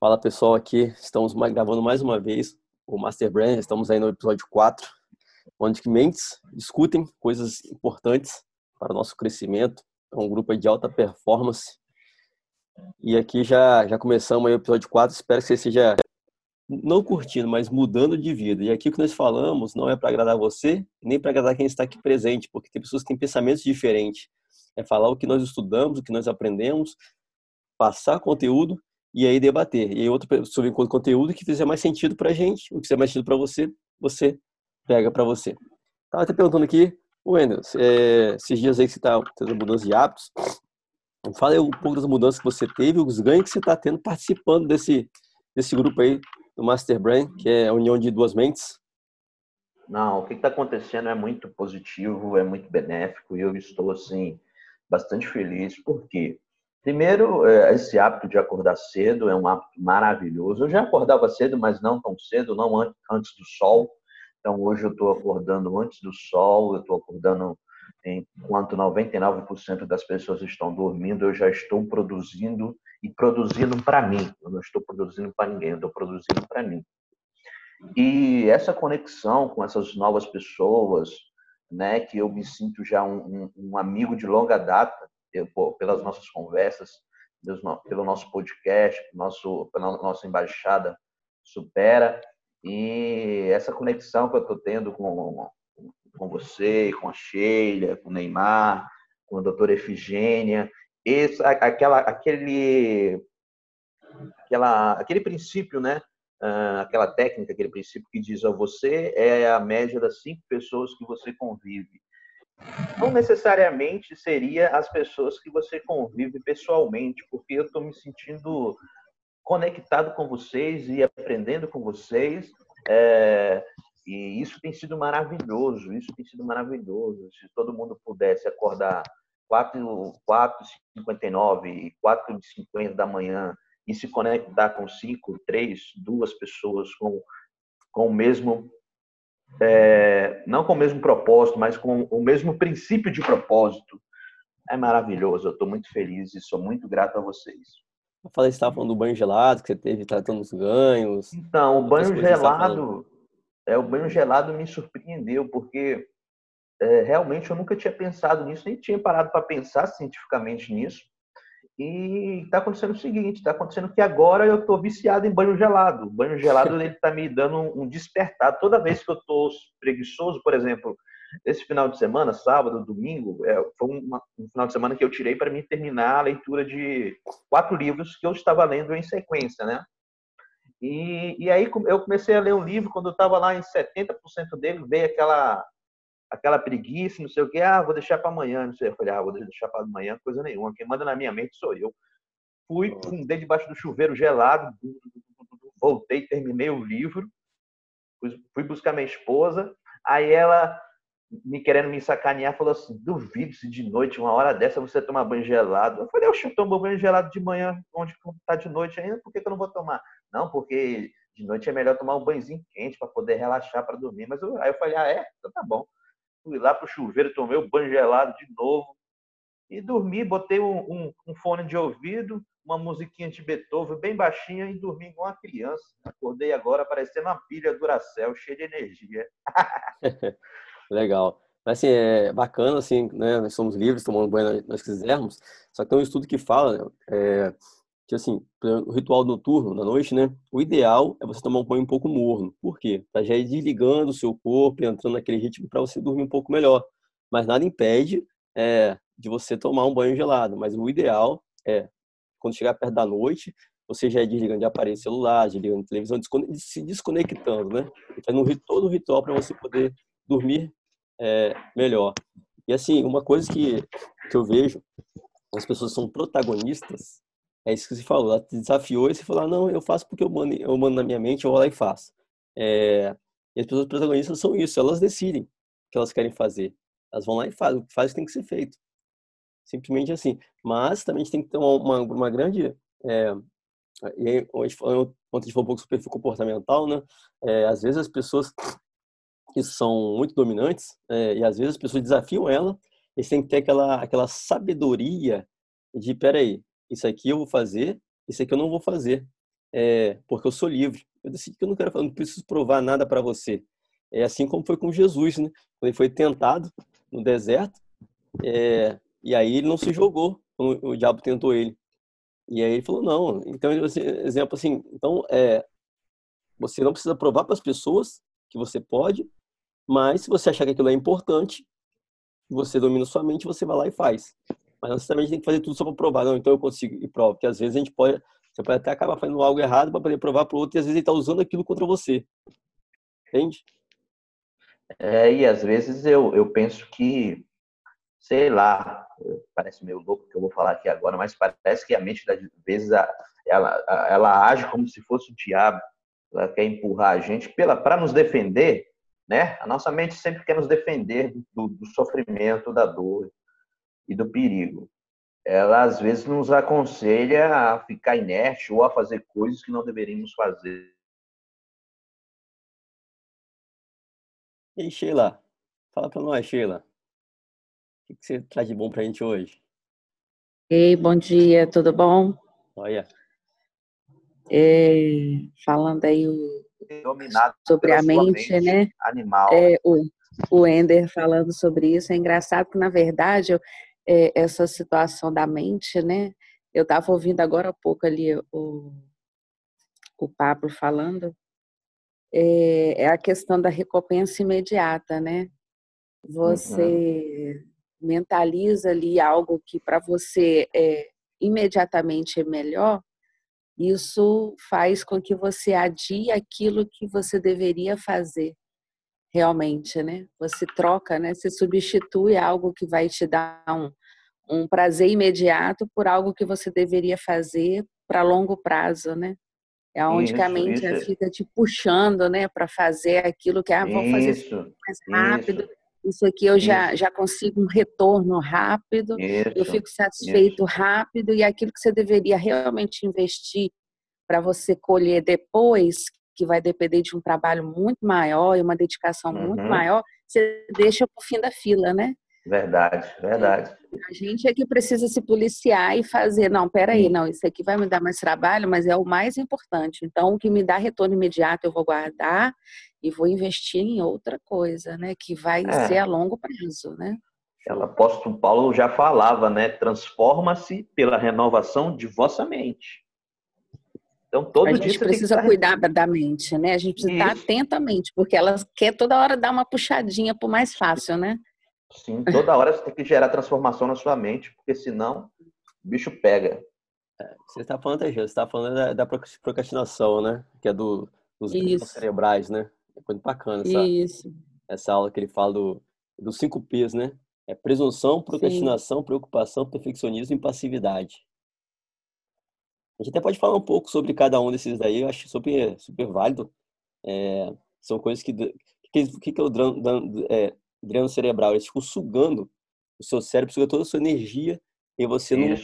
Fala pessoal, aqui estamos gravando mais uma vez o Master Brand, estamos aí no episódio 4, onde mentes discutem coisas importantes para o nosso crescimento. É um grupo de alta performance. E aqui já, já começamos aí o episódio 4, espero que você seja não curtindo, mas mudando de vida. E aqui o que nós falamos não é para agradar você, nem para agradar quem está aqui presente, porque tem pessoas que têm pensamentos diferentes. É falar o que nós estudamos, o que nós aprendemos, passar conteúdo e aí debater. E aí outra pessoa conteúdo que fizer mais sentido pra gente, o que fizer mais sentido para você, você pega para você. Tava até perguntando aqui, Wendel, é, esses dias aí que você tá tendo mudança de hábitos, fala aí um pouco das mudanças que você teve, os ganhos que você está tendo participando desse, desse grupo aí do Master Brain, que é a união de duas mentes. Não, o que está acontecendo é muito positivo, é muito benéfico e eu estou, assim, bastante feliz, porque Primeiro, é, esse hábito de acordar cedo é um hábito maravilhoso. Eu já acordava cedo, mas não tão cedo, não antes do sol. Então, hoje eu estou acordando antes do sol, eu estou acordando enquanto 99% das pessoas estão dormindo, eu já estou produzindo e produzindo para mim. Eu não estou produzindo para ninguém, eu estou produzindo para mim. E essa conexão com essas novas pessoas, né, que eu me sinto já um, um, um amigo de longa data, pelas nossas conversas, pelo nosso podcast, nosso, pela nossa embaixada Supera. E essa conexão que eu estou tendo com, com você, com a Sheila, com o Neymar, com a doutora Efigênia, esse, aquela, aquele, aquela, aquele princípio, né? Uh, aquela técnica, aquele princípio que diz a você é a média das cinco pessoas que você convive não necessariamente seria as pessoas que você convive pessoalmente, porque eu estou me sentindo conectado com vocês e aprendendo com vocês. É, e isso tem sido maravilhoso, isso tem sido maravilhoso. Se todo mundo pudesse acordar 4h59 e 4h50 da manhã e se conectar com cinco, três, duas pessoas com, com o mesmo é, não com o mesmo propósito, mas com o mesmo princípio de propósito. É maravilhoso, eu estou muito feliz e sou muito grato a vocês. Eu falei que você estava falando do banho gelado, que você teve tratando os ganhos. Então, o banho gelado, é, o banho gelado me surpreendeu, porque é, realmente eu nunca tinha pensado nisso, nem tinha parado para pensar cientificamente nisso. E está acontecendo o seguinte, está acontecendo que agora eu estou viciado em banho gelado. O banho gelado ele está me dando um despertar. Toda vez que eu estou preguiçoso, por exemplo, esse final de semana, sábado, domingo, é, foi uma, um final de semana que eu tirei para mim terminar a leitura de quatro livros que eu estava lendo em sequência, né? E, e aí eu comecei a ler um livro, quando eu estava lá em 70% dele, veio aquela aquela preguiça, não sei o que, ah, vou deixar para amanhã, não sei. Eu falei, ah, vou deixar para amanhã, coisa nenhuma. Quem manda na minha mente sou eu. Fui, fundei debaixo do chuveiro gelado, voltei, terminei o livro, fui buscar minha esposa, aí ela, me querendo me sacanear, falou assim, duvido se de noite, uma hora dessa, você tomar banho gelado. Eu falei, eu tomo banho gelado de manhã, onde está de noite ainda, por que, que eu não vou tomar? Não, porque de noite é melhor tomar um banhozinho quente para poder relaxar para dormir. Mas eu, aí eu falei, ah, é? Então tá bom fui lá pro chuveiro, tomei o banho gelado de novo e dormi, botei um, um, um, fone de ouvido, uma musiquinha de Beethoven bem baixinha e dormi igual uma criança. Acordei agora parecendo uma pilha Duracell, cheia de energia. Legal. Mas, assim, é bacana, assim, né? Nós somos livres, tomando banho nós quisermos. Só que tem um estudo que fala é, que assim, o ritual noturno na noite, né? O ideal é você tomar um banho um pouco morno. Por quê? Para já ir desligando o seu corpo, entrando naquele ritmo para você dormir um pouco melhor. Mas nada impede é, de você tomar um banho gelado. Mas o ideal é, quando chegar perto da noite, você já ir desligando de aparelho celular, desligando de televisão, se desconectando, né? Fazendo todo o ritual para você poder dormir é, melhor. E assim, uma coisa que, que eu vejo, as pessoas são protagonistas é isso que você falou. Ela te desafiou e você falou: ah, não, eu faço porque eu mando, eu mando na minha mente, eu vou lá e faço. É, e as pessoas protagonistas são isso, elas decidem o que elas querem fazer. Elas vão lá e fazem, o que faz tem que ser feito. Simplesmente assim. Mas também a gente tem que ter uma, uma, grande. É, e aí, ontem a gente falou um pouco sobre perfil comportamental, né? É, às vezes as pessoas que são muito dominantes, é, e às vezes as pessoas desafiam ela, eles têm que ter aquela, aquela sabedoria de, peraí, isso aqui eu vou fazer, isso aqui eu não vou fazer. é, porque eu sou livre. Eu decidi que eu não quero, não preciso provar nada para você. É assim como foi com Jesus, né? Quando ele foi tentado no deserto, é, e aí ele não se jogou, o, o diabo tentou ele. E aí ele falou não. Então, exemplo assim, então é, você não precisa provar para as pessoas que você pode, mas se você achar que aquilo é importante, você domina sua mente, você vai lá e faz. Mas não necessariamente tem que fazer tudo só para provar. Não, então eu consigo e provo. Porque às vezes a gente pode, você pode até acabar fazendo algo errado para poder provar para o outro e às vezes ele está usando aquilo contra você. Entende? É, e às vezes eu, eu penso que, sei lá, parece meio louco que eu vou falar aqui agora, mas parece que a mente, às vezes, ela, ela age como se fosse o diabo. Ela quer empurrar a gente para nos defender, né? A nossa mente sempre quer nos defender do, do sofrimento, da dor e do perigo. Ela, às vezes, nos aconselha a ficar inerte ou a fazer coisas que não deveríamos fazer. E aí, Sheila? Fala para nós, Sheila que, que você traz de bom para a gente hoje? Ei, bom dia, tudo bom? Olha. É, falando aí o, sobre a mente, mente, né? Animal. É, o, o Ender falando sobre isso. É engraçado que, na verdade, eu, é, essa situação da mente, né? Eu estava ouvindo agora há pouco ali o, o Pablo falando. É, é a questão da recompensa imediata, né? Uhum. Você mentaliza ali algo que para você é imediatamente é melhor, isso faz com que você adie aquilo que você deveria fazer realmente, né? Você troca, né? Você substitui algo que vai te dar um, um prazer imediato por algo que você deveria fazer para longo prazo, né? É onde isso, a mente isso. fica te puxando, né, para fazer aquilo que ah, vamos fazer isso mais rápido. Isso isso aqui eu já, já consigo um retorno rápido, eu fico satisfeito rápido, e aquilo que você deveria realmente investir para você colher depois, que vai depender de um trabalho muito maior e uma dedicação uhum. muito maior, você deixa para o fim da fila, né? Verdade, verdade. A gente é que precisa se policiar e fazer, não, peraí, não, isso aqui vai me dar mais trabalho, mas é o mais importante. Então, o que me dá retorno imediato eu vou guardar e vou investir em outra coisa, né? Que vai é. ser a longo prazo, né? O apóstolo Paulo já falava, né? Transforma-se pela renovação de vossa mente. Então, todo a gente precisa tá cuidar da mente, né? A gente precisa Isso. estar atentamente, porque ela quer toda hora dar uma puxadinha para o mais fácil, né? Sim, toda hora você tem que gerar transformação na sua mente, porque senão o bicho pega. É, você está falando, você está falando da, da, procrastinação, né? Que é do, dos cerebrais, né? É muito bacana essa, Isso. essa aula que ele fala do, dos cinco P's, né? É presunção, procrastinação, Sim. preocupação, perfeccionismo e passividade. A gente até pode falar um pouco sobre cada um desses daí, eu acho super, super válido. É, são coisas que. O que, que, é o é, dreno cerebral, eles ficam sugando o seu cérebro, suga toda a sua energia e você não,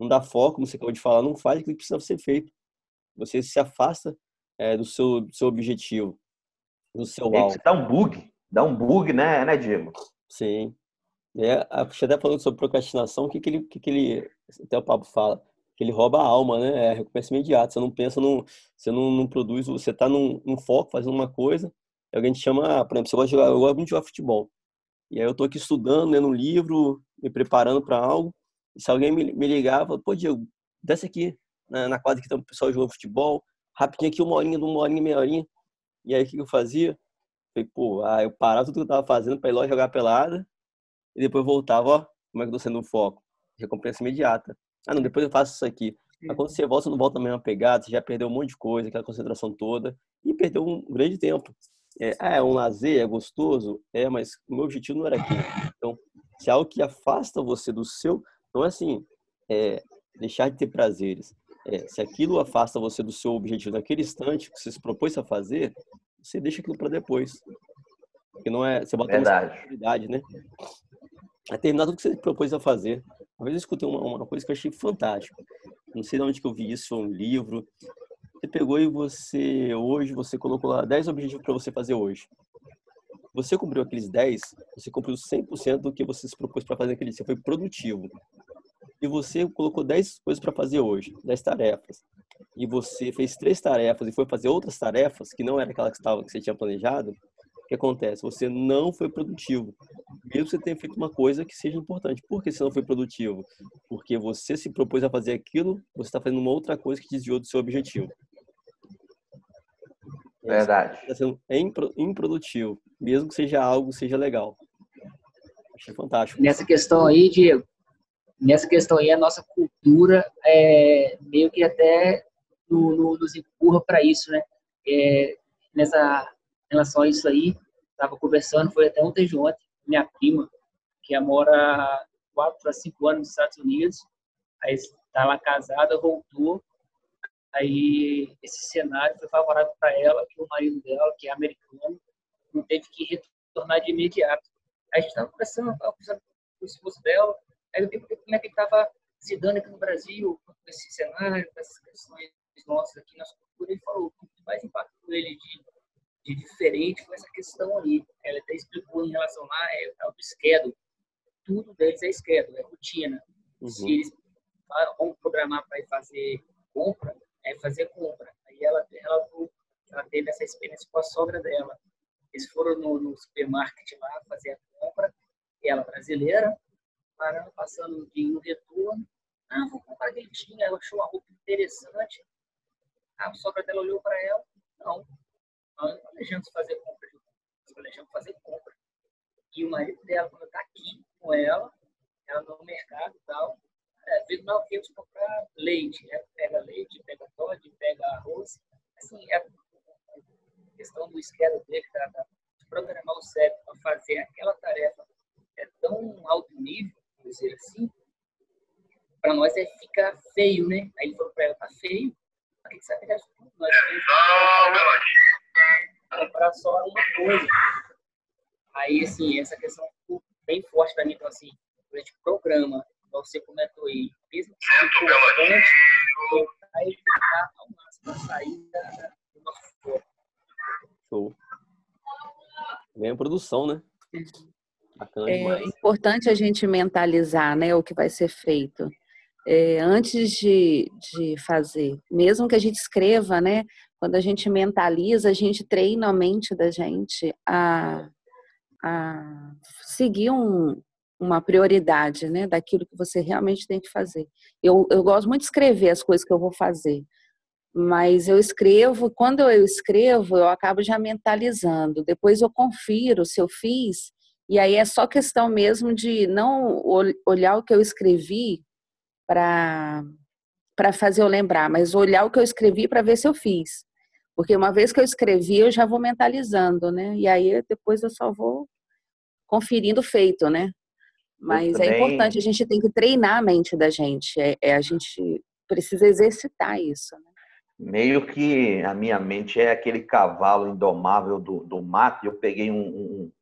não dá foco, como você acabou de falar, não faz o que precisa ser feito. Você se afasta é, do, seu, do seu objetivo, do seu é alvo. Dá um bug, dá um bug, né, né Diego? Sim. É, a você até falando sobre procrastinação, o que, que, ele, que, que ele, até o Pablo fala, que ele rouba a alma, né? É recompensa imediata. Você não pensa, num, você não, não produz, você está num, num foco, fazendo uma coisa, alguém te chama, por exemplo, você gosta de jogar, eu gosto muito de jogar futebol. E aí eu tô aqui estudando, lendo um livro, me preparando para algo. E se alguém me, me ligar, pô, Diego, desce aqui na, na quadra que tem o pessoal jogando futebol, rapidinho aqui, uma horinha, uma horinha, meia horinha. E aí o que eu fazia? Falei, pô, ah, eu parava tudo que eu tava fazendo para ir lá jogar pelada e depois voltava, ó, como é que eu tô sendo o foco? Recompensa imediata. Ah, não, depois eu faço isso aqui. Mas quando você volta, você não volta na mesma pegada, você já perdeu um monte de coisa, aquela concentração toda, e perdeu um grande tempo. É, ah, é um lazer, é gostoso? É, mas o meu objetivo não era aquilo. Então, se é algo que afasta você do seu, não é assim, é, deixar de ter prazeres. É, se aquilo afasta você do seu objetivo naquele instante que você se propôs a fazer, você deixa aquilo para depois. Porque não é, você bota Verdade. uma né? É terminar tudo que você se propôs a fazer. Uma vez eu escutei uma, uma coisa que eu achei fantástico. Não sei de onde que eu vi isso, um livro, você pegou e você, hoje, você colocou lá 10 objetivos para você fazer hoje. Você cumpriu aqueles 10, você cumpriu 100% do que você se propôs para fazer aquele dia. Você foi produtivo. E você colocou 10 coisas para fazer hoje, 10 tarefas. e você fez três tarefas e foi fazer outras tarefas que não era aquela que, estava, que você tinha planejado, o que acontece? Você não foi produtivo. Mesmo você tenha feito uma coisa que seja importante. Por que você não foi produtivo? Porque você se propôs a fazer aquilo, você está fazendo uma outra coisa que desviou do seu objetivo. Verdade. Está sendo improdutivo, mesmo que seja algo, seja legal. Achei fantástico. Nessa questão aí, Diego, nessa questão aí, a nossa cultura é, meio que até no, no, nos empurra para isso, né? É, nessa relação a isso aí, estava conversando, foi até ontem de ontem, minha prima, que mora 4 a 5 anos nos Estados Unidos, aí está lá casada, voltou, aí esse cenário foi favorável para ela, que o marido dela, que é americano, não teve que retornar de imediato. Aí a gente estava conversando, conversando com o esposo dela, aí eu vi como é que ele estava se dando aqui no Brasil, com esse cenário, com essas questões nossas aqui na cultura, ele falou o que mais impactou ele de, de diferente foi essa questão aí. Ela até explicou em relação lá é, ao schedule. Tudo deles é schedule, é rotina. Uhum. Se eles vão programar para ir fazer compra, é fazer compra. Aí ela, ela, ela teve essa experiência com a sogra dela. Eles foram no, no supermarket lá fazer a compra, ela brasileira, parando, passando um dia no retorno. Ah, vou comprar aquele tinha. Ela achou uma roupa interessante. A sogra dela olhou para ela. Não, nós não planejamos fazer compra. Nós planejamos fazer compra. E o marido dela, quando está aqui com ela, ela no mercado e tal, é, vê nós viemos comprar leite. Né? Pega leite, pega Todd, pega arroz. Assim, é a questão do esquema dele, da, de programar o cérebro para fazer aquela tarefa é tão alto nível, por dizer assim, para nós é ficar feio, né? Aí ele falou para ela, tá feio? A que sabe que nós temos comprar só uma coisa. Aí, assim, essa questão ficou bem forte para mim. Então, assim, durante o programa, você comentou aí, mesmo que seja importante, tentar evitar ao máximo a saída do nosso corpo. Show. Vem a produção, né? Bacana é demais. importante a gente mentalizar né, o que vai ser feito. É, antes de, de fazer, mesmo que a gente escreva, né? Quando a gente mentaliza, a gente treina a mente da gente a, a seguir um, uma prioridade, né? Daquilo que você realmente tem que fazer. Eu, eu gosto muito de escrever as coisas que eu vou fazer, mas eu escrevo, quando eu escrevo, eu acabo já mentalizando. Depois eu confiro se eu fiz, e aí é só questão mesmo de não olhar o que eu escrevi para para fazer eu lembrar, mas olhar o que eu escrevi para ver se eu fiz. Porque uma vez que eu escrevi, eu já vou mentalizando, né? E aí depois eu só vou conferindo o feito, né? Mas é importante, a gente tem que treinar a mente da gente. É, é, a gente precisa exercitar isso. Né? Meio que a minha mente é aquele cavalo indomável do, do mato. Eu peguei um, um,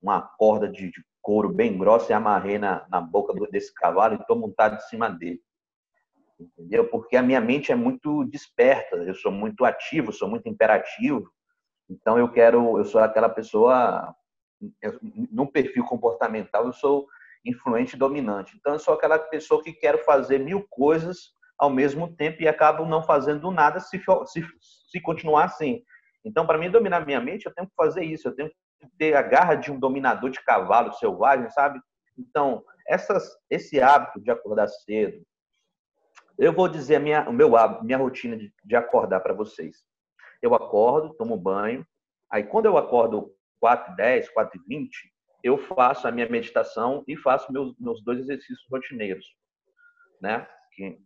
uma corda de, de couro bem grossa e amarrei na, na boca desse cavalo e estou montado em cima dele. Entendeu? Porque a minha mente é muito desperta, eu sou muito ativo, sou muito imperativo. Então eu quero, eu sou aquela pessoa, num perfil comportamental, eu sou influente e dominante. Então eu sou aquela pessoa que quero fazer mil coisas ao mesmo tempo e acabo não fazendo nada se, se, se continuar assim. Então, para mim dominar minha mente, eu tenho que fazer isso, eu tenho ter a garra de um dominador de cavalo selvagem, sabe? Então, essas, esse hábito de acordar cedo, eu vou dizer a minha, o meu hábito, minha rotina de, de acordar para vocês. Eu acordo, tomo banho, aí quando eu acordo 4 10, 4 e 20, eu faço a minha meditação e faço meus, meus dois exercícios rotineiros, né? Que,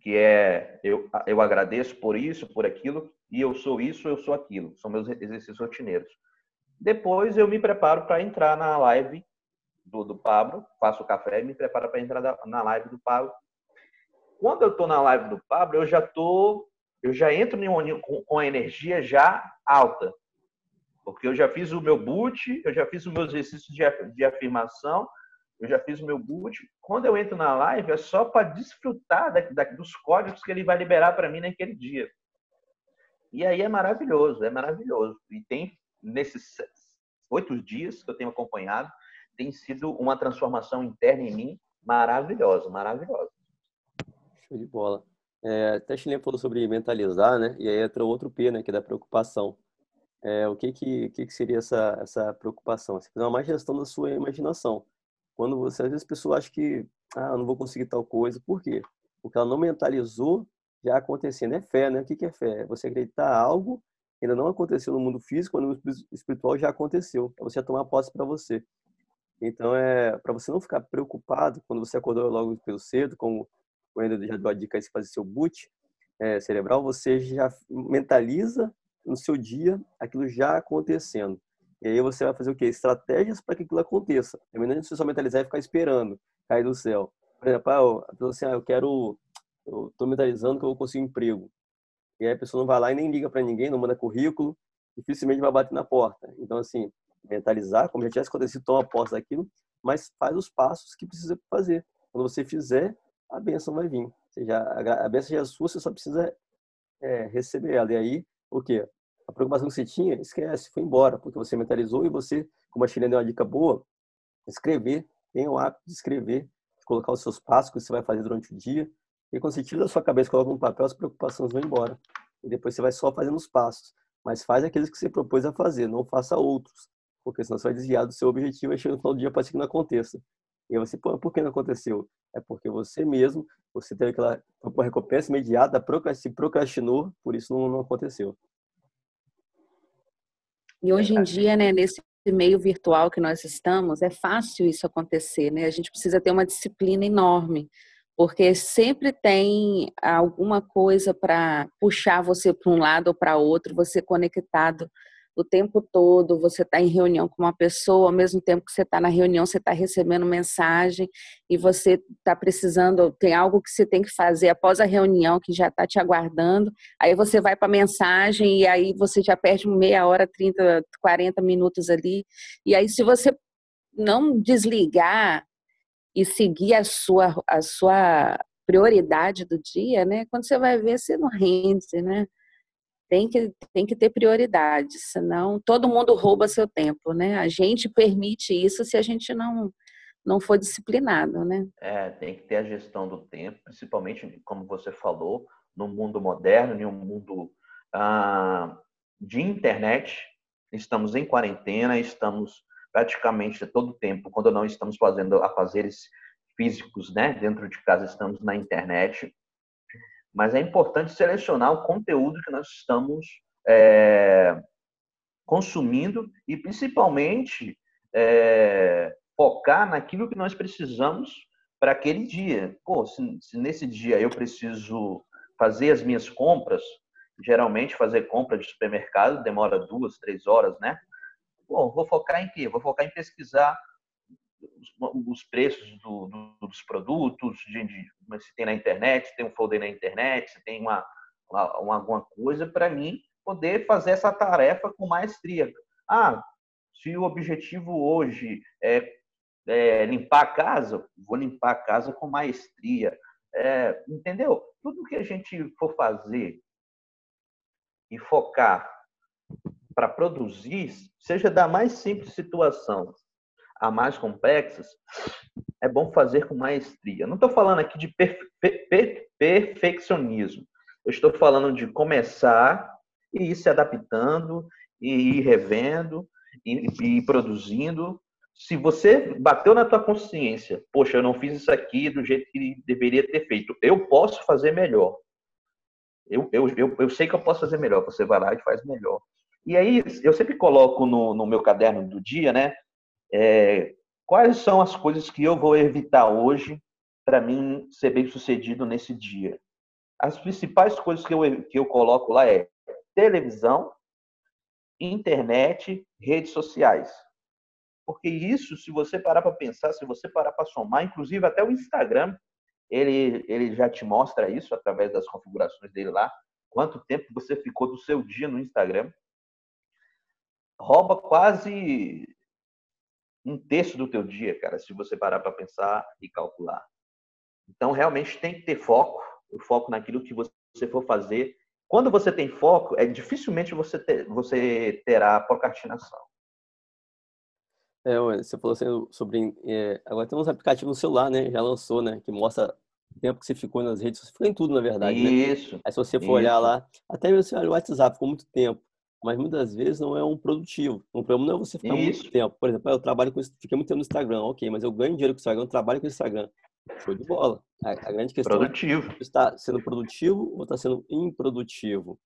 que é, eu, eu agradeço por isso, por aquilo, e eu sou isso, eu sou aquilo. São meus exercícios rotineiros. Depois eu me preparo para entrar na live do, do Pablo, faço o café e me preparo para entrar na live do Pablo. Quando eu estou na live do Pablo, eu já tô, eu já entro com, a energia já alta, porque eu já fiz o meu boot, eu já fiz os meus exercícios de, de afirmação, eu já fiz o meu boot. Quando eu entro na live, é só para desfrutar da, da, dos códigos que ele vai liberar para mim naquele dia. E aí é maravilhoso, é maravilhoso. E tem nesses oito dias que eu tenho acompanhado, tem sido uma transformação interna em mim maravilhosa, maravilhosa. Show de bola. É, até Chile falou sobre mentalizar, né? E aí entra outro P, né? Que é da preocupação. É, o que que, que que seria essa, essa preocupação? Você fazer uma gestão da sua imaginação. Quando você, às vezes, a pessoa acha que, ah, eu não vou conseguir tal coisa. Por quê? Porque ela não mentalizou já acontecendo. É fé, né? O que que é fé? É você acreditar algo que ainda não aconteceu no mundo físico, no mundo espiritual já aconteceu. É você tomar posse para você. Então, é para você não ficar preocupado quando você acordou logo pelo cedo, como o Ender já deu a dica de fazer seu boot é, cerebral, você já mentaliza no seu dia aquilo já acontecendo. E aí você vai fazer o quê? Estratégias para que aquilo aconteça. É melhor você só mentalizar e ficar esperando cair do céu. Por exemplo, ah, a pessoa assim, ah, eu quero, eu estou mentalizando que eu vou conseguir um emprego. E aí a pessoa não vai lá e nem liga para ninguém, não manda currículo, dificilmente vai bater na porta. Então, assim, mentalizar, como já tivesse acontecido, toma posse daquilo, mas faz os passos que precisa fazer. Quando você fizer, a bênção vai vir. Seja, a bênção já é sua, você só precisa é, receber ela. E aí, o quê? A preocupação que você tinha, esquece, foi embora, porque você mentalizou e você, como a Chilena deu uma dica boa, escrever, tenha o hábito de escrever, de colocar os seus passos que você vai fazer durante o dia. E quando você tira da sua cabeça, coloca no papel, as preocupações vão embora. E depois você vai só fazendo os passos. Mas faz aqueles que você propôs a fazer, não faça outros porque senão você vai desviar do seu objetivo e chega no final do dia ser que não aconteça. E aí você, pô, por que não aconteceu? É porque você mesmo, você teve aquela recompensa imediata, se procrastinou, por isso não, não aconteceu. E hoje em dia, né, nesse meio virtual que nós estamos, é fácil isso acontecer, né? A gente precisa ter uma disciplina enorme, porque sempre tem alguma coisa para puxar você para um lado ou para outro, você conectado o tempo todo, você está em reunião com uma pessoa, ao mesmo tempo que você está na reunião, você está recebendo mensagem e você está precisando, tem algo que você tem que fazer após a reunião que já está te aguardando, aí você vai para a mensagem e aí você já perde meia hora, 30, 40 minutos ali. E aí, se você não desligar e seguir a sua, a sua prioridade do dia, né? Quando você vai ver, você não rende, né? Tem que, tem que ter prioridade, senão todo mundo rouba seu tempo, né? A gente permite isso se a gente não, não for disciplinado, né? É, tem que ter a gestão do tempo, principalmente, como você falou, no mundo moderno, em um mundo ah, de internet. Estamos em quarentena, estamos praticamente todo o tempo, quando não estamos fazendo afazeres físicos, né, dentro de casa, estamos na internet mas é importante selecionar o conteúdo que nós estamos é, consumindo e, principalmente, é, focar naquilo que nós precisamos para aquele dia. Pô, se, se, nesse dia eu preciso fazer as minhas compras, geralmente fazer compra de supermercado demora duas, três horas, né? Pô, vou focar em quê? Vou focar em pesquisar os preços do, do, dos produtos, de, de, se tem na internet, se tem um folder na internet, se tem uma, uma alguma coisa para mim poder fazer essa tarefa com maestria. Ah, se o objetivo hoje é, é limpar a casa, vou limpar a casa com maestria. É, entendeu? Tudo que a gente for fazer e focar para produzir, seja da mais simples situação a mais complexas, é bom fazer com maestria. Não estou falando aqui de perfeccionismo. Eu estou falando de começar e ir se adaptando, e ir revendo, e, e produzindo. Se você bateu na tua consciência, poxa, eu não fiz isso aqui do jeito que deveria ter feito, eu posso fazer melhor. Eu, eu, eu, eu sei que eu posso fazer melhor. Você vai lá e faz melhor. E aí, eu sempre coloco no, no meu caderno do dia, né? É, quais são as coisas que eu vou evitar hoje para mim ser bem sucedido nesse dia? As principais coisas que eu, que eu coloco lá é televisão, internet, redes sociais. Porque isso, se você parar para pensar, se você parar para somar, inclusive até o Instagram, ele, ele já te mostra isso através das configurações dele lá. Quanto tempo você ficou do seu dia no Instagram? Rouba quase um terço do teu dia, cara, se você parar para pensar e calcular. Então, realmente tem que ter foco, o foco naquilo que você for fazer. Quando você tem foco, é dificilmente você, ter, você terá procrastinação. É, você falou assim sobre. É, agora tem uns aplicativos no celular, né? Já lançou, né? Que mostra tempo que você ficou nas redes, você ficou em tudo, na verdade. Isso. Né? Aí se você for isso. olhar lá, até mesmo você olha o WhatsApp, ficou muito tempo. Mas muitas vezes não é um produtivo. Um problema não é você ficar isso. muito tempo. Por exemplo, eu trabalho com fiquei muito tempo no Instagram, ok, mas eu ganho dinheiro com o Instagram, eu trabalho com o Instagram. Show de bola. A, a grande questão produtivo. é está sendo produtivo ou está sendo improdutivo.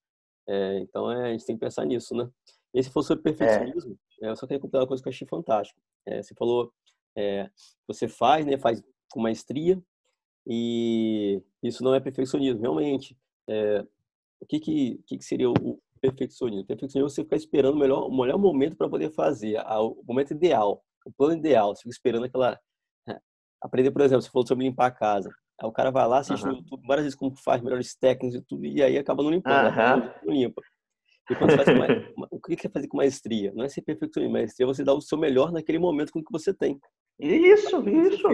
É, então é, a gente tem que pensar nisso, né? E se for sobre perfeccionismo, é. eu só queria completar uma coisa que eu achei fantástico. É, você falou, é, você faz, né? Faz com maestria e isso não é perfeccionismo, realmente. É, o que que, que que seria o perfeccionismo? Perfeccionismo é você ficar esperando o melhor, o melhor momento para poder fazer, o momento ideal, o plano ideal. Você fica esperando aquela aprender, por exemplo, você falou sobre limpar a casa. Aí o cara vai lá, assiste uhum. no YouTube várias vezes como faz, melhores técnicas e tudo, e aí acaba não limpando, uhum. não limpa. E quando você faz uma, o que é fazer com maestria? Não é ser perfeccionista, maestria é você dar o seu melhor naquele momento com o que você tem. Isso, isso.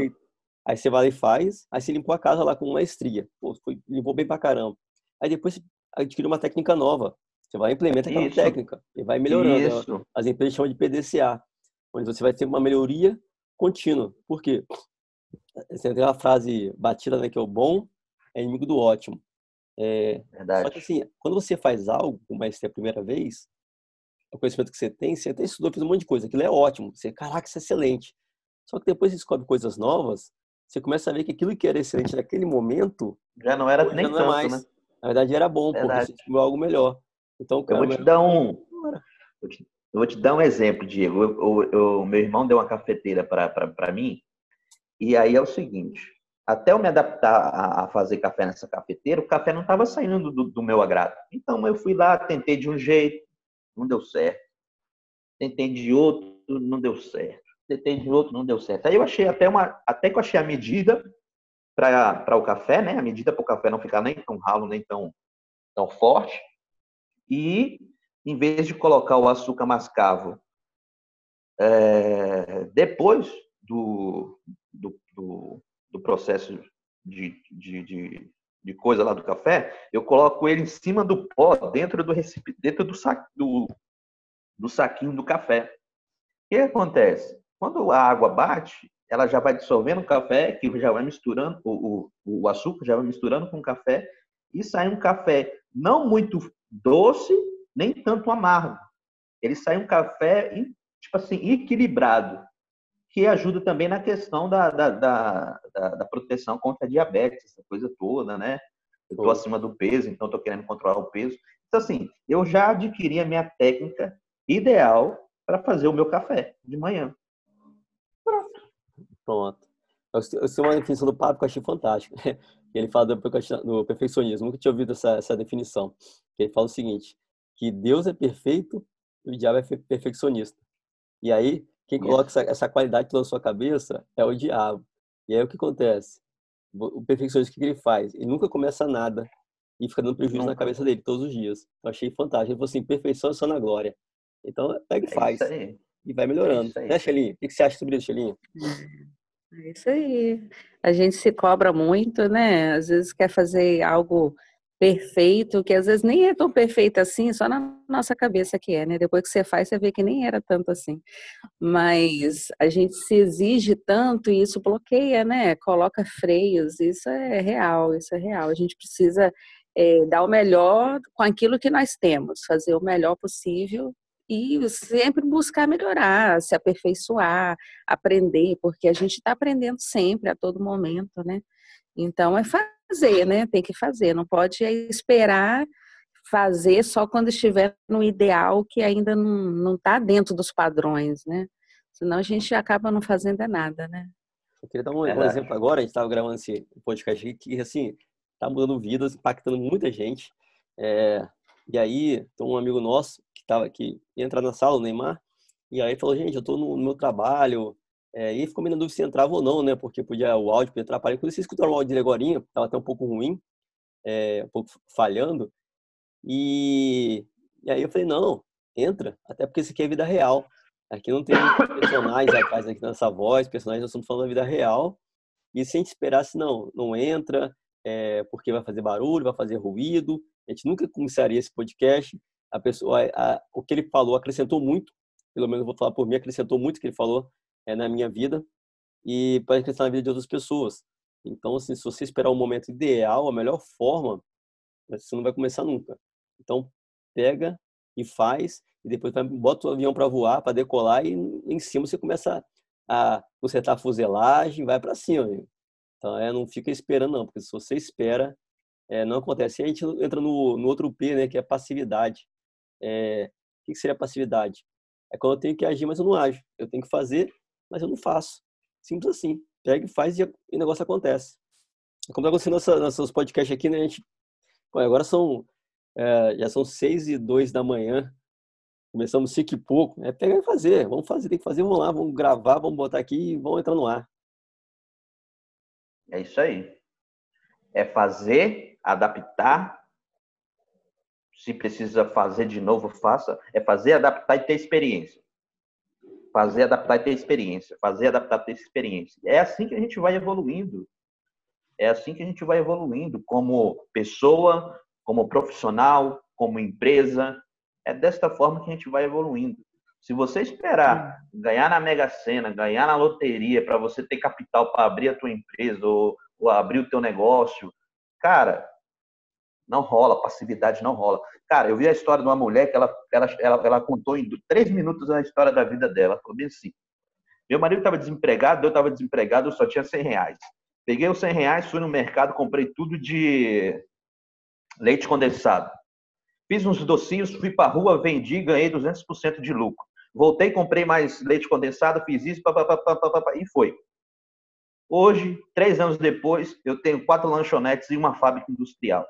Aí você vai lá e faz, aí você limpou a casa lá com maestria. Pô, foi, limpou bem pra caramba. Aí depois você adquire uma técnica nova. Você vai implementar aquela isso. técnica e vai melhorando. Isso. As empresas chamam de PDCA, onde você vai ter uma melhoria contínua. Por quê? Você tem uma frase batida, né, que é o bom é inimigo do ótimo. É, Verdade. Só que assim, quando você faz algo com maestria a primeira vez, o conhecimento que você tem, você até estudou, fez um monte de coisa, aquilo é ótimo, você, caraca, isso é excelente. Só que depois você descobre coisas novas, você começa a ver que aquilo que era excelente naquele momento já não era nem não é tanto, mais. né? Na verdade era bom, Verdade. porque você descobriu algo melhor. Então, cara, eu vou te dar um eu, te, eu vou te dar um exemplo, Diego. Eu, eu, eu meu irmão deu uma cafeteira para mim e aí é o seguinte, até eu me adaptar a, fazer café nessa cafeteira, o café não estava saindo do, do, meu agrado. Então eu fui lá, tentei de um jeito, não deu certo. Tentei de outro, não deu certo. Tentei de outro, não deu certo. Aí eu achei até uma, até que eu achei a medida para o café, né? A medida para o café não ficar nem tão ralo, nem tão, tão forte. E em vez de colocar o açúcar mascavo é, depois do, do, do, do processo de, de, de, de, coisa lá do café, eu coloco ele em cima do pó, dentro do recipiente, dentro do, sa, do, do saquinho do café. O que acontece? Quando a água bate, ela já vai dissolvendo o café, que já vai misturando, o, o, o açúcar já vai misturando com o café, e sai um café não muito doce, nem tanto amargo. Ele sai um café, tipo assim, equilibrado que ajuda também na questão da, da, da, da proteção contra a diabetes, essa coisa toda, né? Eu estou acima do peso, então estou querendo controlar o peso. Então, assim, eu já adquiri a minha técnica ideal para fazer o meu café de manhã. Pronto. Pronto. Eu sei uma definição do Pablo que eu achei fantástica. Ele fala do perfeccionismo. Nunca tinha ouvido essa, essa definição. Ele fala o seguinte, que Deus é perfeito e o diabo é perfeccionista. E aí, quem coloca essa, essa qualidade na sua cabeça é o diabo. E aí o que acontece? O perfeccionista, o que ele faz? Ele nunca começa nada e fica dando prejuízo nunca. na cabeça dele todos os dias. Eu achei fantástico. Ele falou assim, perfeição é só na glória. Então, pega e é faz. E vai melhorando. É né, Xelinha? O que você acha sobre isso, Xelinha? É isso aí. A gente se cobra muito, né? Às vezes quer fazer algo perfeito, que às vezes nem é tão perfeito assim, só na nossa cabeça que é, né? Depois que você faz, você vê que nem era tanto assim. Mas a gente se exige tanto e isso bloqueia, né? Coloca freios, isso é real, isso é real. A gente precisa é, dar o melhor com aquilo que nós temos, fazer o melhor possível e sempre buscar melhorar, se aperfeiçoar, aprender, porque a gente está aprendendo sempre, a todo momento, né? Então é fazer, né? Tem que fazer, não pode esperar fazer só quando estiver no ideal que ainda não está dentro dos padrões, né? Senão a gente acaba não fazendo nada, né? Eu queria dar um, um exemplo agora, a gente estava gravando esse podcast aqui, que assim, está mudando vidas, impactando muita gente. É, e aí, tem um amigo nosso estava aqui, ia entrar na sala, o Neymar, e aí falou, gente, eu estou no, no meu trabalho, é, e ficou me na dúvida se entrava ou não, né? Porque podia, o áudio podia atrapalhar. Inclusive, vocês escutaram o áudio dele agora, estava até um pouco ruim, é, um pouco falhando. E, e aí eu falei, não, entra, até porque isso aqui é vida real. Aqui não tem personagens atrás aqui nessa voz, personagens, nós estamos falando da vida real. E se a gente esperasse, não, não entra, é, porque vai fazer barulho, vai fazer ruído. A gente nunca começaria esse podcast. A pessoa, a, a, o que ele falou acrescentou muito, pelo menos vou falar por mim, acrescentou muito o que ele falou é, na minha vida e pode acrescentar na vida de outras pessoas. Então, assim, se você esperar o momento ideal, a melhor forma, você não vai começar nunca. Então, pega e faz, e depois bota o avião para voar, para decolar, e em cima você começa a consertar a fuselagem, vai para cima. Então, é, não fica esperando, não, porque se você espera, é, não acontece. E a gente entra no, no outro P, né, que é passividade. É, o que seria passividade? É quando eu tenho que agir, mas eu não ajo. Eu tenho que fazer, mas eu não faço. Simples assim. Pega e faz e, o negócio acontece. É como está acontecendo nessa, nossos podcasts aqui, né? A gente, agora são, é, já são seis e dois da manhã. Começamos cinco e pouco. É pegar e fazer. Vamos fazer, tem que fazer, vamos lá, vamos gravar, vamos botar aqui e vamos entrar no ar. É isso aí. É fazer, adaptar. Se precisa fazer de novo, faça. É fazer, adaptar e ter experiência. Fazer, adaptar e ter experiência. Fazer, adaptar e ter experiência. É assim que a gente vai evoluindo. É assim que a gente vai evoluindo como pessoa, como profissional, como empresa. É desta forma que a gente vai evoluindo. Se você esperar ganhar na Mega Sena, ganhar na loteria para você ter capital para abrir a tua empresa ou, ou, abrir o teu negócio, cara, não rola, passividade não rola. Cara, eu vi a história de uma mulher que ela, ela, ela, ela contou em três minutos a história da vida dela. Falou bem assim, meu marido estava desempregado, eu estava desempregado, eu só tinha 100 reais. Peguei os 100 reais, fui no mercado, comprei tudo de leite condensado. Fiz uns docinhos, fui para a rua, vendi, ganhei 200% de lucro. Voltei, comprei mais leite condensado, fiz isso, pá, pá, pá, e foi. Hoje, três anos depois, eu tenho quatro lanchonetes e uma fábrica industrial.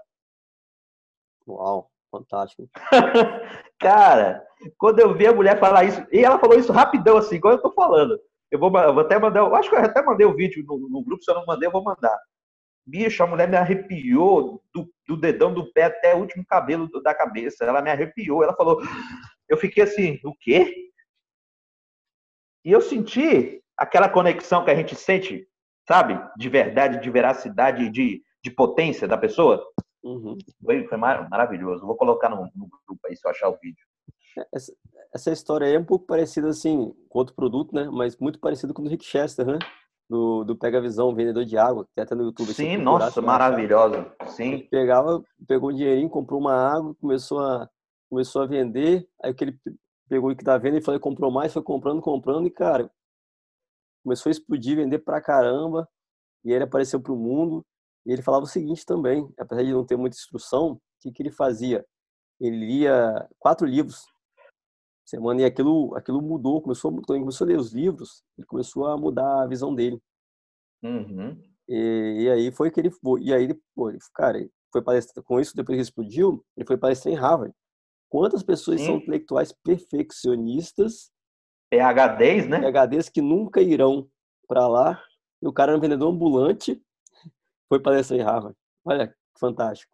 Uau, fantástico. Cara, quando eu vi a mulher falar isso, e ela falou isso rapidão, assim, igual eu tô falando. Eu vou, eu vou até mandar, eu acho que eu até mandei o vídeo no, no, grupo, se eu não mandei, eu vou mandar. Bicho, a mulher me arrepiou do, do dedão do pé até o último cabelo da cabeça. Ela me arrepiou. Ela falou, eu fiquei assim, o quê? E eu senti aquela conexão que a gente sente, sabe? De verdade, de veracidade, de, de potência da pessoa. Uhum. Foi, foi maravilhoso. Vou colocar no, no, grupo aí se eu achar o vídeo. É, essa, essa história aí é um pouco parecida assim com outro produto, né? Mas muito parecido com o do Rick Chester, né? Do, do Pega Visão, vendedor de água, que tem até no YouTube. Sim, nossa, maravilhosa. Sim. Ele pegava, pegou um dinheirinho, comprou uma água, começou a, começou a vender, aí que ele pegou o que tá vendo e falou, comprou mais, foi comprando, comprando, e cara, começou a explodir, vender pra caramba, e ele apareceu pro mundo, e ele falava o seguinte também, apesar de não ter muita instrução, o que, que ele fazia? Ele lia quatro livros semana e aquilo, aquilo mudou, começou, quando ele começou a ler os livros, ele começou a mudar a visão dele. Uhum. E, e, aí foi que ele foi, e aí ele, pô, ele, cara, ele foi palestrar, com isso, depois que explodiu, ele foi palestrar em Harvard. Quantas pessoas Sim. são intelectuais perfeccionistas, PHDs, né? PHDs que nunca irão para lá, e o cara era um vendedor ambulante, foi palestrar em Harvard. Olha, fantástico.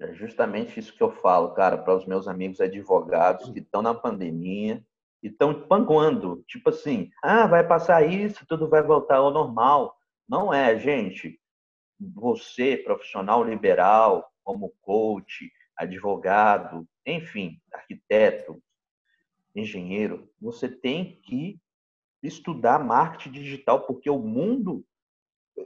É justamente isso que eu falo, cara, para os meus amigos advogados que estão na pandemia e estão panguando, tipo assim, ah, vai passar isso, tudo vai voltar ao normal. Não é, gente. Você, profissional liberal, como coach, advogado, enfim, arquiteto, engenheiro, você tem que estudar marketing digital, porque o mundo,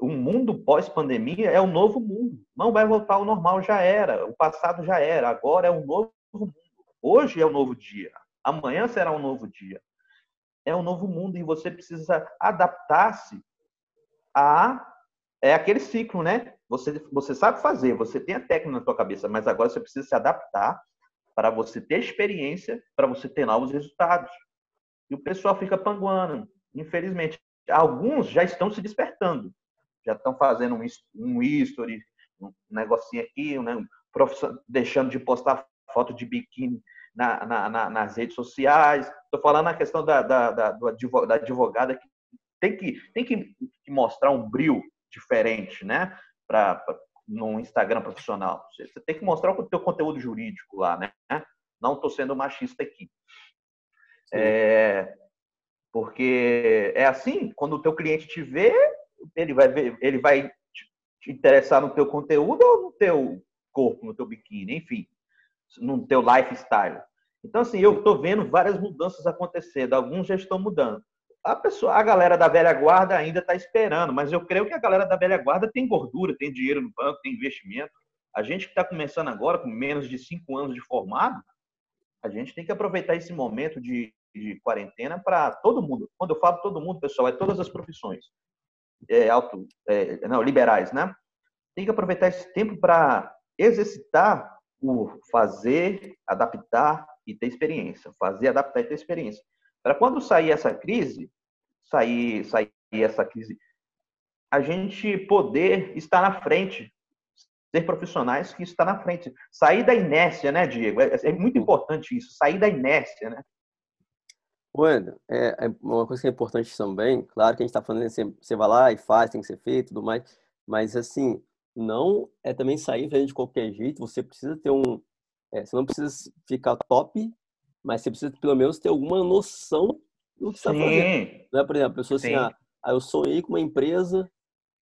o mundo pós-pandemia é o novo mundo. Não vai voltar ao normal, já era. O passado já era. Agora é um novo mundo. Hoje é um novo dia. Amanhã será um novo dia. É um novo mundo e você precisa adaptar-se a é aquele ciclo, né? Você, você sabe fazer, você tem a técnica na sua cabeça, mas agora você precisa se adaptar para você ter experiência, para você ter novos resultados. E o pessoal fica panguando. Infelizmente, alguns já estão se despertando. Já estão fazendo um, um history, um negocinho aqui, né? um deixando de postar foto de biquíni na, na, na, nas redes sociais. Estou falando na questão da, da, da, da advogada que tem que, tem que mostrar um brilho diferente, né? Para no Instagram profissional. Você, você, tem que mostrar o teu conteúdo jurídico lá, né? Não estou sendo machista aqui. É, porque é assim, quando o teu cliente te vê, ele vai ver, ele vai te interessar no teu conteúdo ou no teu corpo, no teu biquíni, enfim, no teu lifestyle. Então, assim, eu estou vendo várias mudanças acontecendo, alguns já estão mudando. a pessoa, a galera da velha guarda ainda está esperando, mas eu creio que a galera da velha guarda tem gordura, tem dinheiro no banco, tem investimento. A gente que está começando agora, com menos de cinco anos de formado, a gente tem que aproveitar esse momento de, de quarentena para todo mundo. Quando eu falo todo mundo, pessoal, é todas as profissões. É, auto, é, não, liberais, né? Tem que aproveitar esse tempo para exercitar o fazer, adaptar e ter experiência. Fazer, adaptar e ter experiência. Para quando sair essa crise, sair, sair essa crise, a gente poder estar na frente, ser profissionais que estão na frente, sair da inércia, né, Diego? É, é muito importante isso, sair da inércia, né? Bueno, é, é, uma coisa que é importante também, claro que a gente está falando, você, você vai lá e faz, tem que ser feito, tudo mais, mas assim, não é também sair de qualquer jeito, você precisa ter um, é, você não precisa ficar top mas você precisa pelo menos ter alguma noção do que está fazendo. Não é, por exemplo, a pessoa assim, ah, eu sonhei com uma empresa,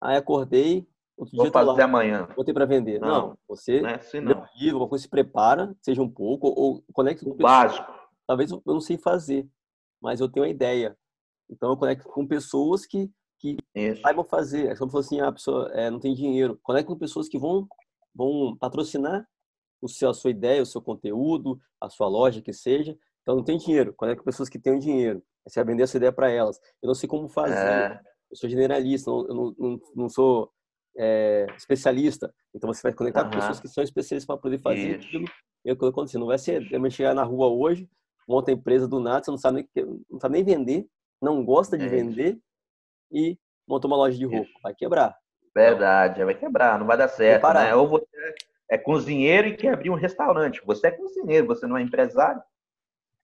aí acordei, outro Vou dia fazer lá, amanhã. botei para vender. Não, não, você não é assim, não. livro, uma coisa se prepara, seja um pouco, ou conecta com pessoas. Básico. Talvez eu não sei fazer, mas eu tenho uma ideia. Então eu conecto com pessoas que, que saibam fazer. É como assim, ah, a pessoa é, não tem dinheiro. Conecto com pessoas que vão, vão patrocinar o seu, a sua ideia, o seu conteúdo, a sua loja, que seja. Então, não tem dinheiro. É com pessoas que têm dinheiro, você vai vender essa ideia para elas. Eu não sei como fazer. É. Eu sou generalista, eu não, não, não sou é, especialista. Então, você vai conectar uhum. com pessoas que são especialistas para poder fazer Isso. aquilo. E é o que. Não vai ser chegar na rua hoje, monta a empresa do nada, você não sabe nem, não sabe nem vender, não gosta de é vender e monta uma loja de roupa. Isso. Vai quebrar. Verdade, vai quebrar, não vai dar certo, né? Ou você é cozinheiro e quer abrir um restaurante. Você é cozinheiro, você não é empresário.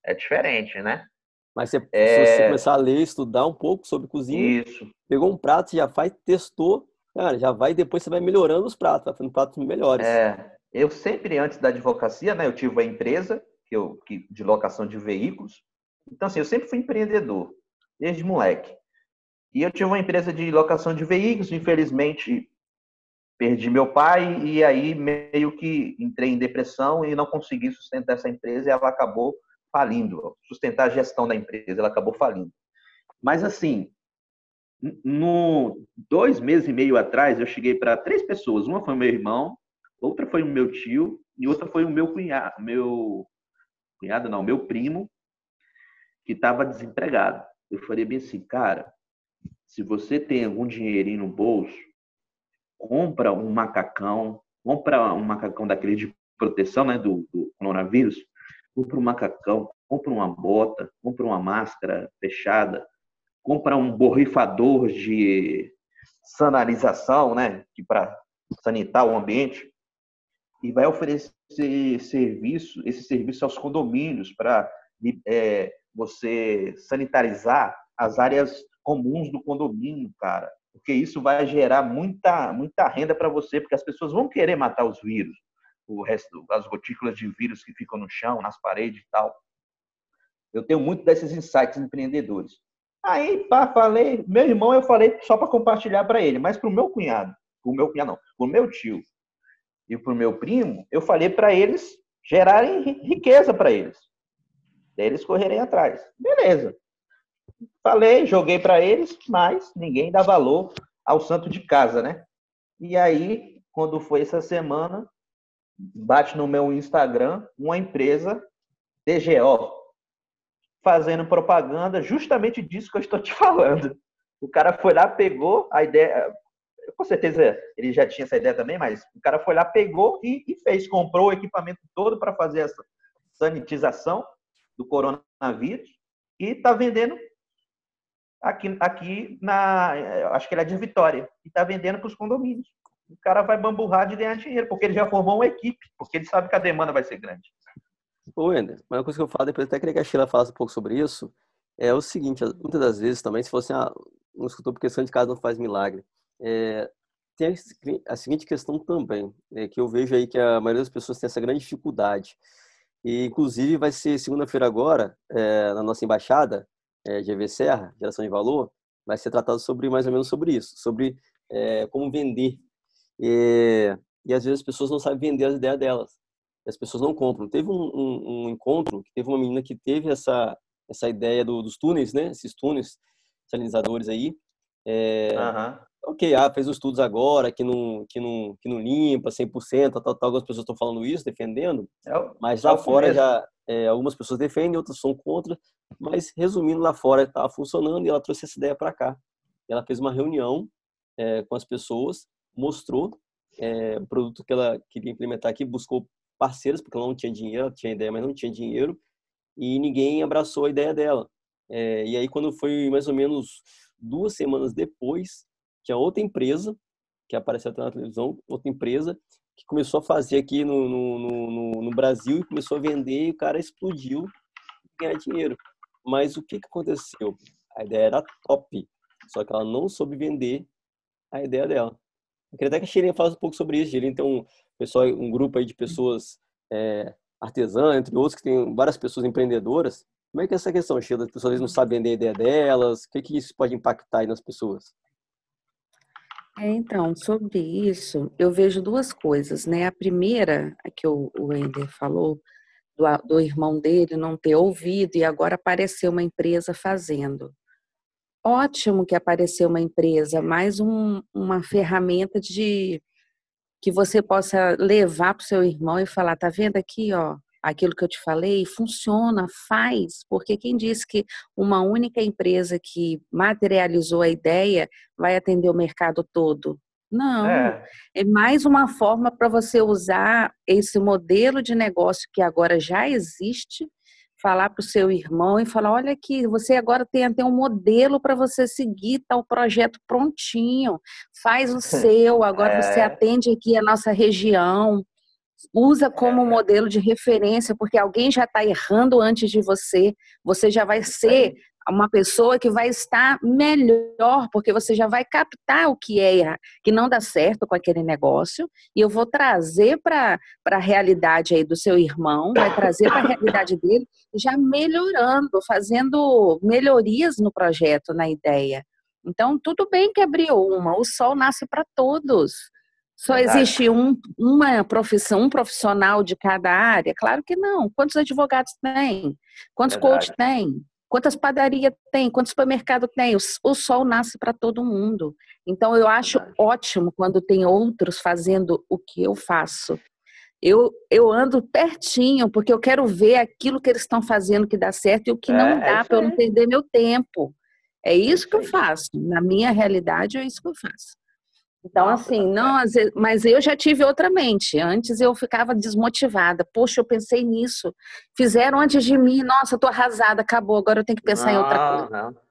É diferente, né? Mas você, é... se você começar a ler, estudar um pouco sobre cozinha, Isso. pegou um prato, já faz, testou, cara, já vai depois você vai melhorando os pratos, vai fazendo pratos melhores. É, eu sempre antes da advocacia, né, eu tive uma empresa que eu, que, de locação de veículos. Então assim, eu sempre fui empreendedor desde moleque. E eu tive uma empresa de locação de veículos, infelizmente perdi meu pai e aí meio que entrei em depressão e não consegui sustentar essa empresa e ela acabou falindo, sustentar a gestão da empresa, ela acabou falindo. Mas assim, no dois meses e meio atrás eu cheguei para três pessoas, uma foi meu irmão, outra foi o meu tio e outra foi o meu cunhado, meu cunhado não, meu primo que estava desempregado. Eu falei bem assim, cara, se você tem algum dinheirinho no bolso compra um macacão, compra um macacão daquele de proteção né, do, do coronavírus, compra um macacão, compra uma bota, compra uma máscara fechada, compra um borrifador de sanalização, né, que para sanitar o ambiente, e vai oferecer serviço, esse serviço aos condomínios para é, você sanitarizar as áreas comuns do condomínio, cara porque isso vai gerar muita, muita renda para você, porque as pessoas vão querer matar os vírus, o resto, as gotículas de vírus que ficam no chão, nas paredes e tal. Eu tenho muito desses insights empreendedores. Aí, pá, falei, meu irmão eu falei só para compartilhar para ele, mas para o meu cunhado, o meu cunhado não, o meu tio e para o meu primo, eu falei para eles gerarem riqueza para eles. Daí eles correrem atrás. Beleza. Falei, joguei para eles, mas ninguém dá valor ao santo de casa, né? E aí, quando foi essa semana, bate no meu Instagram uma empresa DGO fazendo propaganda justamente disso que eu estou te falando. O cara foi lá, pegou a ideia, com certeza ele já tinha essa ideia também, mas o cara foi lá, pegou e, e fez, comprou o equipamento todo para fazer essa sanitização do coronavírus e está vendendo aqui, aqui na. Acho que ele é de Vitória. E está vendendo para os condomínios. O cara vai bamburrar de ganhar dinheiro, porque ele já formou uma equipe, porque ele sabe que a demanda vai ser grande. Ô, Wender, uma coisa que eu falo, depois até queria que a Sheila falasse um pouco sobre isso, é o seguinte, muitas das vezes também, se fosse ah, um escutou porque santo de casa não faz milagre, é, tem a, seguinte questão também, é, que eu vejo aí que a maioria das pessoas tem essa grande dificuldade, e inclusive vai ser segunda-feira agora, é, na nossa embaixada, é, GV Serra, geração de valor, vai ser tratado sobre mais ou menos sobre isso, sobre é, como vender. E, e às vezes as pessoas não sabem vender as ideias delas. As pessoas não compram. Teve um, um, um encontro que teve uma menina que teve essa essa ideia do, dos túneis, né? Esses túneis salinizadores aí. É. Ok, ah, fez os estudos agora que não, que não, que não limpa 100%, tal, tal, algumas pessoas estão falando isso, defendendo, é mas lá é fora já é, algumas pessoas defendem, outras são contra, mas resumindo, lá fora estava funcionando e ela trouxe essa ideia para cá. Ela fez uma reunião é, com as pessoas, mostrou é, o produto que ela queria implementar aqui, buscou parceiros, porque ela não tinha dinheiro, ela tinha ideia, mas não tinha dinheiro, e ninguém abraçou a ideia dela. É, e aí, quando foi mais ou menos duas semanas depois, tinha outra empresa, que apareceu até na televisão, outra empresa, que começou a fazer aqui no, no, no, no Brasil e começou a vender e o cara explodiu ganhar dinheiro. Mas o que, que aconteceu? A ideia era top, só que ela não soube vender a ideia dela. Eu queria até que a Shirin falasse um pouco sobre isso. Shirin tem um, pessoal, um grupo aí de pessoas é, artesãs, entre outros, que tem várias pessoas empreendedoras. Como é que é essa questão, Sheila? As pessoas não sabem vender a ideia delas. O que, que isso pode impactar nas pessoas? É, então, sobre isso, eu vejo duas coisas, né? A primeira, que o, o Ender falou, do, do irmão dele não ter ouvido e agora apareceu uma empresa fazendo. Ótimo que apareceu uma empresa, mais um, uma ferramenta de que você possa levar para o seu irmão e falar, tá vendo aqui, ó, aquilo que eu te falei, funciona, faz, porque quem disse que uma única empresa que materializou a ideia vai atender o mercado todo? Não, é, é mais uma forma para você usar esse modelo de negócio que agora já existe falar para o seu irmão e falar: olha aqui, você agora tem até um modelo para você seguir, tá o projeto prontinho, faz o seu, agora é. você atende aqui a nossa região, usa como é. modelo de referência, porque alguém já está errando antes de você, você já vai ser uma pessoa que vai estar melhor, porque você já vai captar o que é, que não dá certo com aquele negócio, e eu vou trazer para a realidade aí do seu irmão, vai trazer para a realidade dele, já melhorando, fazendo melhorias no projeto, na ideia. Então, tudo bem que abriu uma, o sol nasce para todos. Só existe um, uma profissão, um profissional de cada área? Claro que não. Quantos advogados tem? Quantos coaches tem? Quantas padarias tem? Quantos supermercados tem? O, o sol nasce para todo mundo. Então, eu acho Verdade. ótimo quando tem outros fazendo o que eu faço. Eu, eu ando pertinho, porque eu quero ver aquilo que eles estão fazendo que dá certo e o que é, não é dá, é para eu não perder meu tempo. É isso que eu faço. Na minha realidade, é isso que eu faço. Então, assim, não, mas eu já tive outra mente. Antes eu ficava desmotivada. Poxa, eu pensei nisso. Fizeram antes de mim, nossa, eu tô arrasada, acabou, agora eu tenho que pensar não, em outra coisa. Não.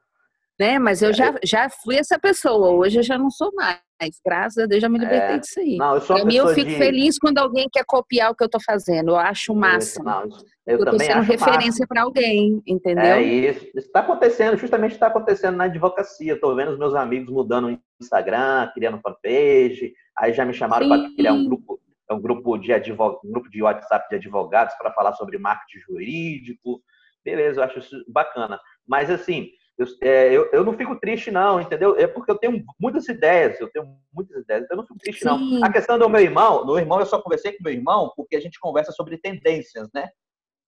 Né? Mas eu é. já, já fui essa pessoa, hoje eu já não sou mais. Graças a Deus já me libertei é. disso aí. Não, eu sou pra mim, eu fico de... feliz quando alguém quer copiar o que eu estou fazendo. Eu acho o máximo. Não, eu, eu tô sendo referência para alguém, entendeu? É isso. Está acontecendo, justamente está acontecendo na advocacia. Estou vendo os meus amigos mudando o Instagram, criando fanpage. Aí já me chamaram para criar um grupo, um grupo de advog... um grupo de WhatsApp de advogados para falar sobre marketing jurídico. Beleza, eu acho isso bacana. Mas assim, eu, é, eu, eu, não fico triste, não, entendeu? É porque eu tenho muitas ideias, eu tenho muitas ideias, então eu não fico triste, Sim. não. A questão do meu irmão, meu irmão, eu só conversei com meu irmão porque a gente conversa sobre tendências, né?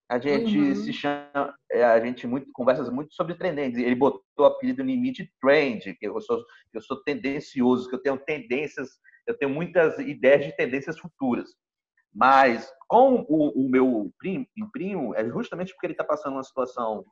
A gente uhum. se chama, é, a gente muito conversa muito sobre tendências. Ele botou o apelido em mim de trend, que eu sou, eu sou tendencioso, que eu tenho tendências, eu tenho muitas ideias de tendências futuras. Mas com o, o meu primo, primo, é justamente porque ele está passando uma situação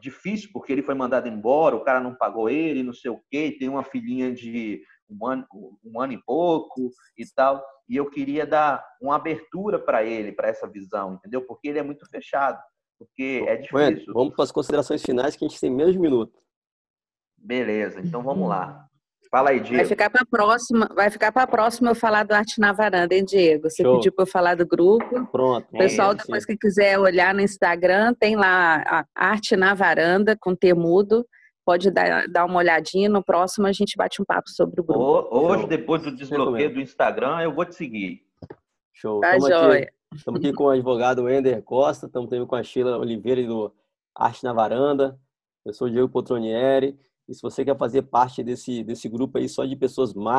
difícil, porque ele foi mandado embora, o cara não pagou ele, não sei o quê, tem uma filhinha de um ano, um ano e pouco e tal. E eu queria dar uma abertura para ele, para essa visão, entendeu? Porque ele é muito fechado. Porque é difícil. vamos para as considerações finais que a gente tem meio minuto. Beleza, então vamos lá. Fala aí, Diego. Vai ficar para a próxima, vai ficar para a próxima eu falar do Arte na Varanda, hein, Diego? Você Show. pediu para eu falar do grupo. Pronto. Pessoal, é, depois que quiser olhar no Instagram, tem lá a Arte na Varanda com temudo. Pode dar, dar uma olhadinha. No próximo a gente bate um papo sobre o grupo. Hoje, depois do desbloqueio do Instagram, eu vou te seguir. Show. Tá estamos joia. Aqui, estamos aqui com o advogado Wender Costa, estamos também com a Sheila Oliveira do Arte na Varanda. Eu sou o Diego Potronieri. E se você quer fazer parte desse, desse grupo aí só de pessoas